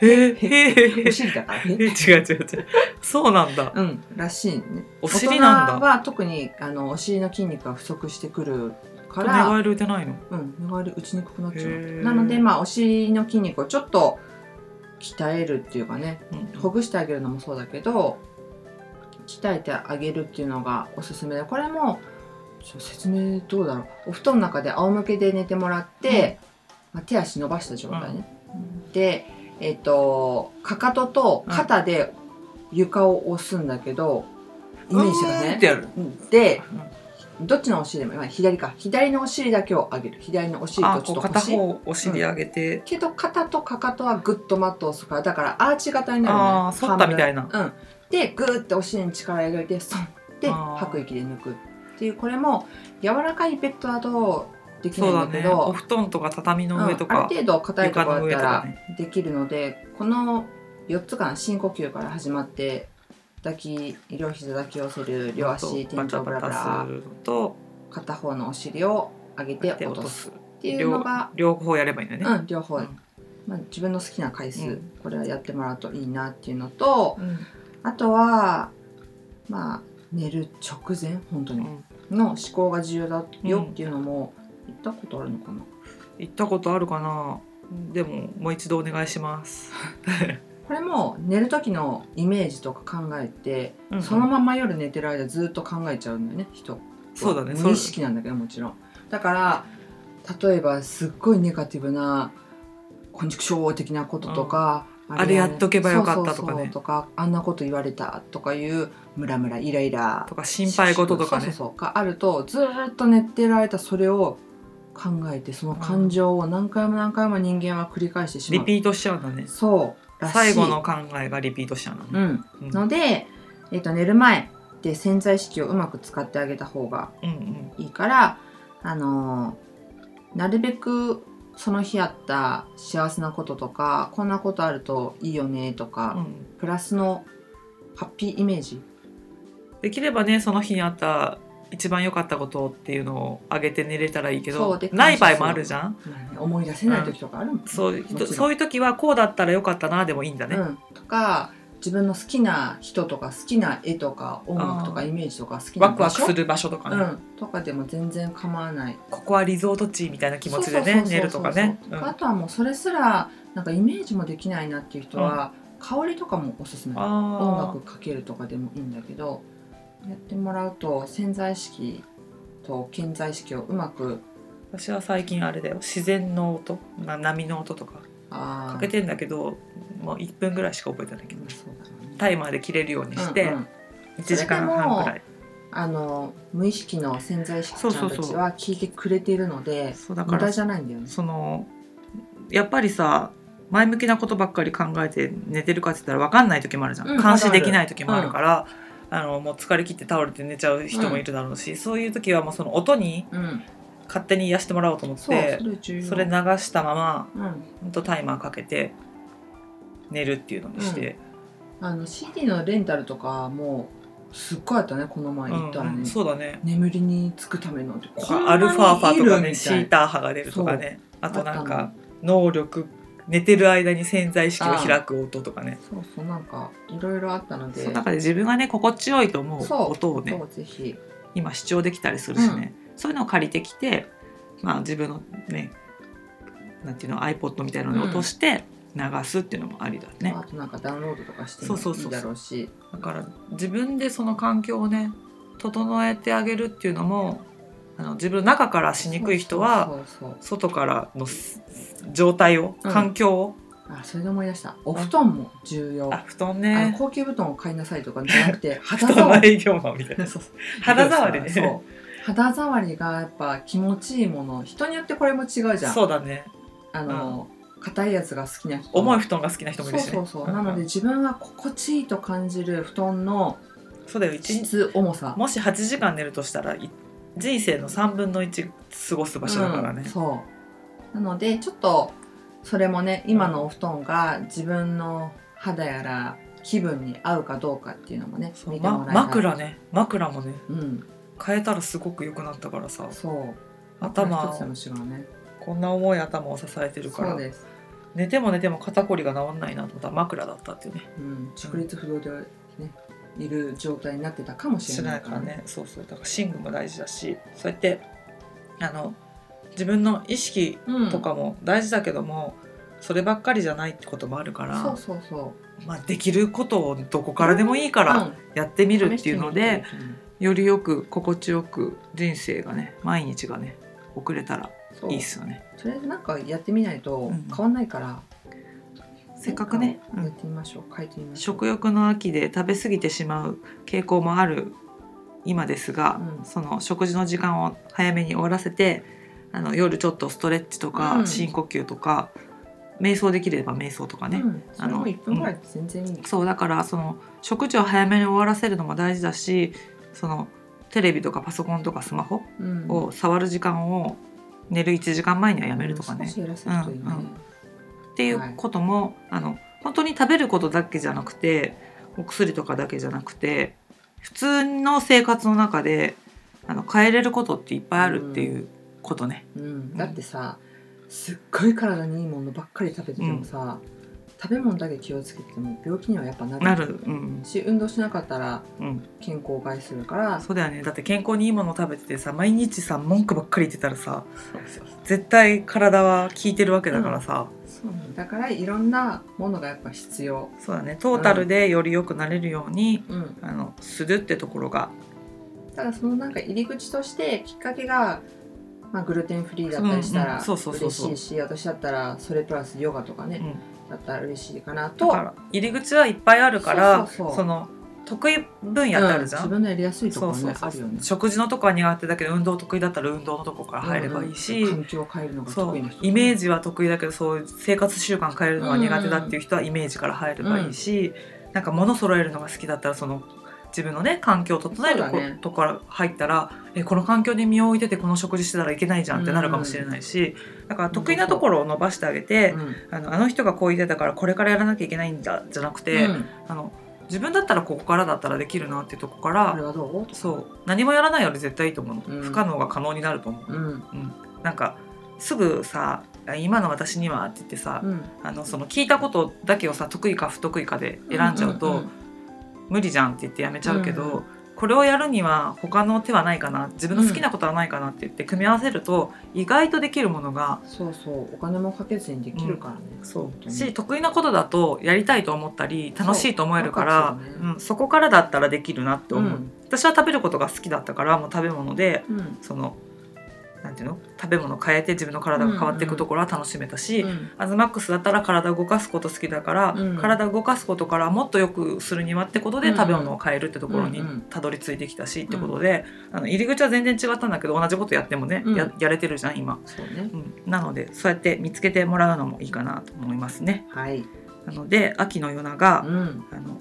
[SPEAKER 1] へえ
[SPEAKER 2] お尻だから
[SPEAKER 1] 違う違う違うそうなんだ
[SPEAKER 2] うんらしいね
[SPEAKER 1] お尻なんだ
[SPEAKER 2] は特にあのお尻の筋肉が不足してくるか
[SPEAKER 1] 寝
[SPEAKER 2] ら
[SPEAKER 1] 返り打てないの
[SPEAKER 2] うん、寝返り打ちにくくなっちゃうなのでまあお尻の筋肉をちょっと鍛えるっていうかね
[SPEAKER 1] うん
[SPEAKER 2] ほぐしてあげるのもそうだけど鍛えてあげるっていうのがおすすめでこれも説明どうだろう。お布団の中で仰向けで寝てもらって、まあ、手足伸ばした状態ね、でえっ、とかかとと肩で床を押すんだけど、イメージがねでどっちのお尻でもまあ左か。左のお尻だけを上げる。左のお尻
[SPEAKER 1] あ
[SPEAKER 2] とちょっと腰。
[SPEAKER 1] 方お尻上げて、
[SPEAKER 2] けど肩とかかとはグッとマットを押すからだからアーチ型になるのね。
[SPEAKER 1] あー反ったみたいな。
[SPEAKER 2] うんでグーってお尻に力入れてソンって吐く息で抜くっていう。これも柔らかいベッドだとできないうんだけど
[SPEAKER 1] ね。お布団とか畳の上と
[SPEAKER 2] うんあ
[SPEAKER 1] か
[SPEAKER 2] る程度硬いところだったら
[SPEAKER 1] かね
[SPEAKER 2] できるのでこの4つかな深呼吸から始まって抱き両膝抱き寄せる両足天井ブラブラ
[SPEAKER 1] と
[SPEAKER 2] 片方のお尻を上げて落とすっていうのが、
[SPEAKER 1] 両両方やればいいんだよね。
[SPEAKER 2] うん、両方、
[SPEAKER 1] うん。
[SPEAKER 2] まあ、自分の好きな回数、
[SPEAKER 1] うん。
[SPEAKER 2] これはやってもらうといいなっていうのと
[SPEAKER 1] うん
[SPEAKER 2] あとはまあ寝る直前本当に。
[SPEAKER 1] うん。
[SPEAKER 2] の思考が重要だよっていうのも言ったことあるのかな、
[SPEAKER 1] 行ったことあるかな？でももう一度お願いします。(laughs)
[SPEAKER 2] これも寝る時のイメージとか考えて、
[SPEAKER 1] うん
[SPEAKER 2] そのまま夜寝てる間ずっと考えちゃうんだよね人。
[SPEAKER 1] そうだね。
[SPEAKER 2] 無意識なんだけどもちろん。だから例えばすっごいネガティブな「根畜症的なこととか、
[SPEAKER 1] あれ。やっとけばよかったとかね。
[SPEAKER 2] とかあんなこと言われたとかいうムラムライライラ。
[SPEAKER 1] とか心配事とかね。
[SPEAKER 2] があるとずーっと寝てられたそれを考えてその感情を何回も何回も人間は繰り返してしまう、
[SPEAKER 1] リピートしちゃうんだね。
[SPEAKER 2] そう。
[SPEAKER 1] 最後の考えがリピートしちゃうのね。
[SPEAKER 2] うん。
[SPEAKER 1] うん。
[SPEAKER 2] ので、えっと寝る前で潜在意識をうまく使ってあげた方が
[SPEAKER 1] うんうん。
[SPEAKER 2] いいから、あのーなるべくその日あった幸せなこととかこんなことあるといいよねとか、
[SPEAKER 1] うん。
[SPEAKER 2] プラスのハッピーイメージ。
[SPEAKER 1] できればねその日にあった一番良かったことっていうのをあげて寝れたらいいけどない場合もあるじゃん。
[SPEAKER 2] 思い出せない時とかあるもん、
[SPEAKER 1] そう
[SPEAKER 2] もちろん。
[SPEAKER 1] そういう時はこうだったらよかったなでもいいんだね、
[SPEAKER 2] うん、とか自分の好きな人とか好きな絵とか音楽とかイメージとか好きな
[SPEAKER 1] ワクワクする場所とかね、
[SPEAKER 2] うん、とかでも全然構わない。
[SPEAKER 1] ここはリゾート地みたいな気持ちでね寝るとかね、う。ん。
[SPEAKER 2] あとはもうそれすらなんかイメージもできないなっていう人は、香りとかもおすすめ。音
[SPEAKER 1] あ
[SPEAKER 2] 楽かけるとかでもいいんだけど。やってもらうと潜在意識と潜在意識をうまく
[SPEAKER 1] ー私は最近あれだよ。自然の音。な波の音とか。かけてんだけどもう1分ぐらいしか覚えてないけどタイマーで切れるようにして
[SPEAKER 2] うんうん。
[SPEAKER 1] 1時間半ぐらい。
[SPEAKER 2] あの無意識の潜在意識ちゃ
[SPEAKER 1] ん
[SPEAKER 2] たちは聞いてくれているので
[SPEAKER 1] そうだから
[SPEAKER 2] 無駄じゃないんだよね。
[SPEAKER 1] そのやっぱりさ前向きなことばっかり考えて寝てるかって言ったら分かんない時もあるじゃん、
[SPEAKER 2] うん
[SPEAKER 1] 監視できない時もあるから、あのもう疲れ切って倒れて寝ちゃう人もいるだろうし、そういう時はもうその音に
[SPEAKER 2] うん、
[SPEAKER 1] 勝手に癒してもらおうと思って
[SPEAKER 2] それ
[SPEAKER 1] 流したまま
[SPEAKER 2] うん、
[SPEAKER 1] ほんとタイマーかけて寝るっていうのにして、
[SPEAKER 2] あの CD のレンタルとかもうすっごいあったねこの前
[SPEAKER 1] うん
[SPEAKER 2] 行ったらね。
[SPEAKER 1] うんそうだね。
[SPEAKER 2] 眠りにつくためのって。
[SPEAKER 1] とかアルファーファとかねシー
[SPEAKER 2] ー
[SPEAKER 1] ター波が出るとかね。あとなん
[SPEAKER 2] あった
[SPEAKER 1] か能力寝てる間に潜在意識を開く音とかね。
[SPEAKER 2] そうそうなんかいろいろあったので。
[SPEAKER 1] その中で自分がね心地よいと思う
[SPEAKER 2] そう。
[SPEAKER 1] 音をね
[SPEAKER 2] そうぜひ。
[SPEAKER 1] 今視聴できたりするしね、そういうのを借りてきて、まあ、自分のねなんていうの iPod みたいなのに落として流すっていうのもありだね、
[SPEAKER 2] あとなんかダウンロードとかしても
[SPEAKER 1] そうそうそうそう。
[SPEAKER 2] いいだろうし。
[SPEAKER 1] だから自分でその環境をね整えてあげるっていうのもあの自分の中からしにくい人は外からのす状態を
[SPEAKER 2] うん。
[SPEAKER 1] 環境を、
[SPEAKER 2] あそれで思い出した。お布団も重要。
[SPEAKER 1] あ布団ね。
[SPEAKER 2] 高級布団を買いなさいとかじゃなくて肌触り
[SPEAKER 1] 肌触り。ね
[SPEAKER 2] そう。肌触りがやっぱ気持ちいいもの。人によってこれも違うじゃん。
[SPEAKER 1] そうだね。
[SPEAKER 2] あの硬いやつが好きな人。
[SPEAKER 1] 重い布団が好きな人もいるしね。
[SPEAKER 2] そうそうそう、
[SPEAKER 1] ん
[SPEAKER 2] なので自分が心地いいと感じる布団の
[SPEAKER 1] そうだよ。
[SPEAKER 2] 質重さ。
[SPEAKER 1] もし8時間寝るとしたらい人生の3分の1過ごす場所だからね。
[SPEAKER 2] うん、そう。なのでちょっとそれもね今のお布団が自分の肌やら気分に合うかどうかっていうのもね
[SPEAKER 1] そう。
[SPEAKER 2] 見ても
[SPEAKER 1] ま
[SPEAKER 2] らいたい
[SPEAKER 1] 枕ね。枕もね。
[SPEAKER 2] うん。
[SPEAKER 1] 変えたらすごく良くなったからさ。
[SPEAKER 2] そう。
[SPEAKER 1] 頭
[SPEAKER 2] 一つでも違うね
[SPEAKER 1] こんな重い頭を支えてるから。
[SPEAKER 2] そうです、
[SPEAKER 1] 寝ても寝ても肩こりが治んないなと思ったら枕だったっていうね。
[SPEAKER 2] うん、直立不動でねいる状態になってたかもし
[SPEAKER 1] し
[SPEAKER 2] れな
[SPEAKER 1] ないいからね。そうそう。だから寝具も大事だしそうやってあの自分の意識
[SPEAKER 2] うん。
[SPEAKER 1] とかも大事だけども、そればっかりじゃないってこともあるから
[SPEAKER 2] そうそうそう。
[SPEAKER 1] まあ、できることをどこからでもいいからやってみるっていうので、よりよく心地よく人生がね毎日がね送れたらいいっすよね。
[SPEAKER 2] とりあえずなんかやってみないと
[SPEAKER 1] うん
[SPEAKER 2] 変わんないから、
[SPEAKER 1] せっかくね、
[SPEAKER 2] やってみましょう。変えてみましょう。
[SPEAKER 1] 食欲の秋で食べ過ぎてしまう傾向もある今ですが、
[SPEAKER 2] うん。
[SPEAKER 1] その食事の時間を早めに終わらせてあの夜ちょっとストレッチとか、
[SPEAKER 2] うん。
[SPEAKER 1] 深呼吸とか瞑想できれば瞑想とかね、
[SPEAKER 2] うん、
[SPEAKER 1] あの
[SPEAKER 2] 1分ぐらいで全然いい、
[SPEAKER 1] そうだからその食事を早めに終わらせるのも大事だしそのテレビとかパソコンとかスマホ
[SPEAKER 2] うん。
[SPEAKER 1] を触る時間を寝る1時間前にはやめるとかね、っていうことも、あの本当に食べることだけじゃなくてお薬とかだけじゃなくて普通の生活の中であの変えれることっていっぱいあるっていうことね。
[SPEAKER 2] うん、だってさすっごい体にいいものばっかり食べててもさ、食べ物だけ気をつけてても病気にはやっぱなる
[SPEAKER 1] なる、うん。
[SPEAKER 2] し運動しなかったら
[SPEAKER 1] うん、
[SPEAKER 2] 健康を害するから。
[SPEAKER 1] そうだよね。だって健康にいいもの食べててさ毎日さ文句ばっかり言ってたらさ絶対体は効いてるわけだからさ、
[SPEAKER 2] そうだからいろんなものがやっぱ必要、
[SPEAKER 1] そうだね。トータルでより良くなれるように、
[SPEAKER 2] うん、
[SPEAKER 1] あのするってところが。
[SPEAKER 2] ただそのなんか入り口としてきっかけが、まあ、グルテンフリーだったりしたら嬉しいし私だったらそれプラスヨガとかね、
[SPEAKER 1] うん
[SPEAKER 2] だったら嬉しいかな
[SPEAKER 1] だ
[SPEAKER 2] と
[SPEAKER 1] から入り口はいっぱいあるから
[SPEAKER 2] そ
[SPEAKER 1] の得意分野ってあるじゃん、
[SPEAKER 2] うん自分のやりやすいところね
[SPEAKER 1] そうそう。そう
[SPEAKER 2] あるよね。
[SPEAKER 1] 食事のとこは苦手だけど運動得意だったら運動のとこから入ればいいし、
[SPEAKER 2] うんうん環境を変えるのが
[SPEAKER 1] そう
[SPEAKER 2] 得意な人
[SPEAKER 1] イメージは得意だけどそういう生活習慣変えるのは苦手だっていう人はイメージから入ればいいし、なんか物揃えるのが好きだったらその自分のね環境を整えることから入ったら、えこの環境に身を置いててこの食事してたらいけないじゃんってなるかもしれないし、だから得意なところを伸ばしてあげて、
[SPEAKER 2] うん。
[SPEAKER 1] あのあの人がこう言ってたからこれからやらなきゃいけないんだじゃなくて、
[SPEAKER 2] うん。
[SPEAKER 1] あの自分だったらここからだったらできるなっていうとこか
[SPEAKER 2] こ
[SPEAKER 1] ら
[SPEAKER 2] れはどう？
[SPEAKER 1] そう。何もやらないより絶対いいと思うの、
[SPEAKER 2] うん。
[SPEAKER 1] 不可能が可能になると思う。
[SPEAKER 2] うん。
[SPEAKER 1] うん、なんかすぐさ「今の私には」って言ってさ、
[SPEAKER 2] うん。
[SPEAKER 1] あのその聞いたことだけをさ得意か不得意かで選んじゃうと、
[SPEAKER 2] んんん
[SPEAKER 1] 無理じゃんって言ってやめちゃうけど、
[SPEAKER 2] うんうん。
[SPEAKER 1] これをやるには他の手はないかな自分の好きなことはないかなって言って組み合わせると意外とできるものが
[SPEAKER 2] そうそうお金もかけずにできるからね、
[SPEAKER 1] そう。
[SPEAKER 2] 本当に。
[SPEAKER 1] し得意なことだとやりたいと思ったり楽しいと思えるから
[SPEAKER 2] そう
[SPEAKER 1] そ,、うん、そこからだったらできるなって思う、
[SPEAKER 2] うん。
[SPEAKER 1] 私は食べることが好きだったからもう食べ物で
[SPEAKER 2] うん。
[SPEAKER 1] そのなんていうの？食べ物変えて自分の体が変わっていくところは楽しめたし、
[SPEAKER 2] うん。
[SPEAKER 1] アズマックスだったら体を動かすこと好きだから、
[SPEAKER 2] うん。
[SPEAKER 1] 体を動かすことからもっとよくするにはってことで
[SPEAKER 2] うん。
[SPEAKER 1] 食べ物を変えるってところに
[SPEAKER 2] うんうん。
[SPEAKER 1] たどり着いてきたしってことで、あの入り口は全然違ったんだけど同じことやってもね、
[SPEAKER 2] うん。
[SPEAKER 1] ややれてるじゃん今、
[SPEAKER 2] そうね。
[SPEAKER 1] うん、なのでそうやって見つけてもらうのもいいかなと思いますね。
[SPEAKER 2] はい、
[SPEAKER 1] なので秋の夜長、
[SPEAKER 2] うん。
[SPEAKER 1] あの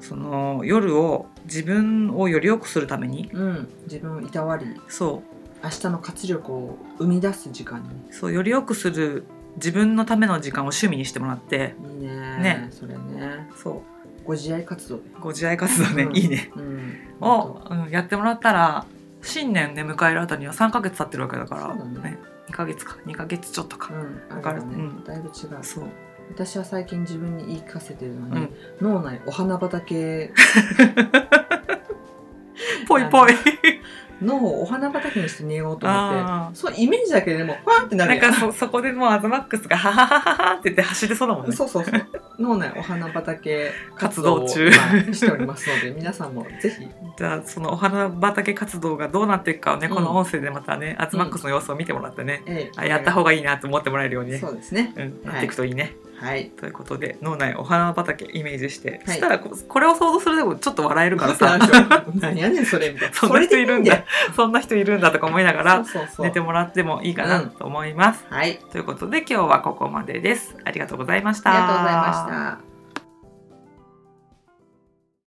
[SPEAKER 1] その夜を自分をより良くするために
[SPEAKER 2] うん、自分をいたわり。
[SPEAKER 1] そう
[SPEAKER 2] 明日の活力を生み出す時間に。
[SPEAKER 1] そうより良くする自分のための時間を趣味にしてもらって。
[SPEAKER 2] いいね
[SPEAKER 1] ね。
[SPEAKER 2] それね。
[SPEAKER 1] そう。
[SPEAKER 2] ご自愛活動で、
[SPEAKER 1] ご自愛活動ね、
[SPEAKER 2] うん。
[SPEAKER 1] いいね。
[SPEAKER 2] うん、
[SPEAKER 1] を、うん、やってもらったら新年で迎えるあたりには3ヶ月経ってるわけだから。
[SPEAKER 2] そうだね。
[SPEAKER 1] 2ヶ月か。2ヶ月ちょっとか、
[SPEAKER 2] うん、
[SPEAKER 1] わかる？
[SPEAKER 2] あね
[SPEAKER 1] うん。
[SPEAKER 2] だいぶ違う。
[SPEAKER 1] そう。
[SPEAKER 2] 私は最近自分に言い聞かせてるのに、
[SPEAKER 1] うん。
[SPEAKER 2] 脳内お花畑。(laughs)
[SPEAKER 1] ぽいぽい
[SPEAKER 2] 脳をお花畑にして寝ようと思って
[SPEAKER 1] あ
[SPEAKER 2] そうイメージだけでもファンってなるやん。
[SPEAKER 1] かそそこでもうアズマックスが「ハハハハハ」って言って走ってそうだもんね。
[SPEAKER 2] そうそうそう。脳内お花畑
[SPEAKER 1] 活動中。
[SPEAKER 2] しておりますので皆さんもぜひ。
[SPEAKER 1] じゃあそのお花畑活動がどうなっていくかをね、
[SPEAKER 2] うん。
[SPEAKER 1] この音声でまたねアズマックスの様子を見てもらってね、
[SPEAKER 2] ええ。
[SPEAKER 1] あやった方がいいなと思ってもらえるようにね、
[SPEAKER 2] そうですね。
[SPEAKER 1] うん、やっていくといいね。
[SPEAKER 2] はい。
[SPEAKER 1] ということで脳内お花畑イメージして、
[SPEAKER 2] はい。
[SPEAKER 1] そしたらここれを想像するでもちょっと笑えるからさ。(laughs)
[SPEAKER 2] 何やねんそれみたいな。
[SPEAKER 1] そんな人いるんだ。
[SPEAKER 2] そ
[SPEAKER 1] んな人いるんだとか思いながら寝てもらってもいいかなと思います。
[SPEAKER 2] はい。
[SPEAKER 1] ということで今日はここまでです。ありがとうございました。
[SPEAKER 2] ありがとうございました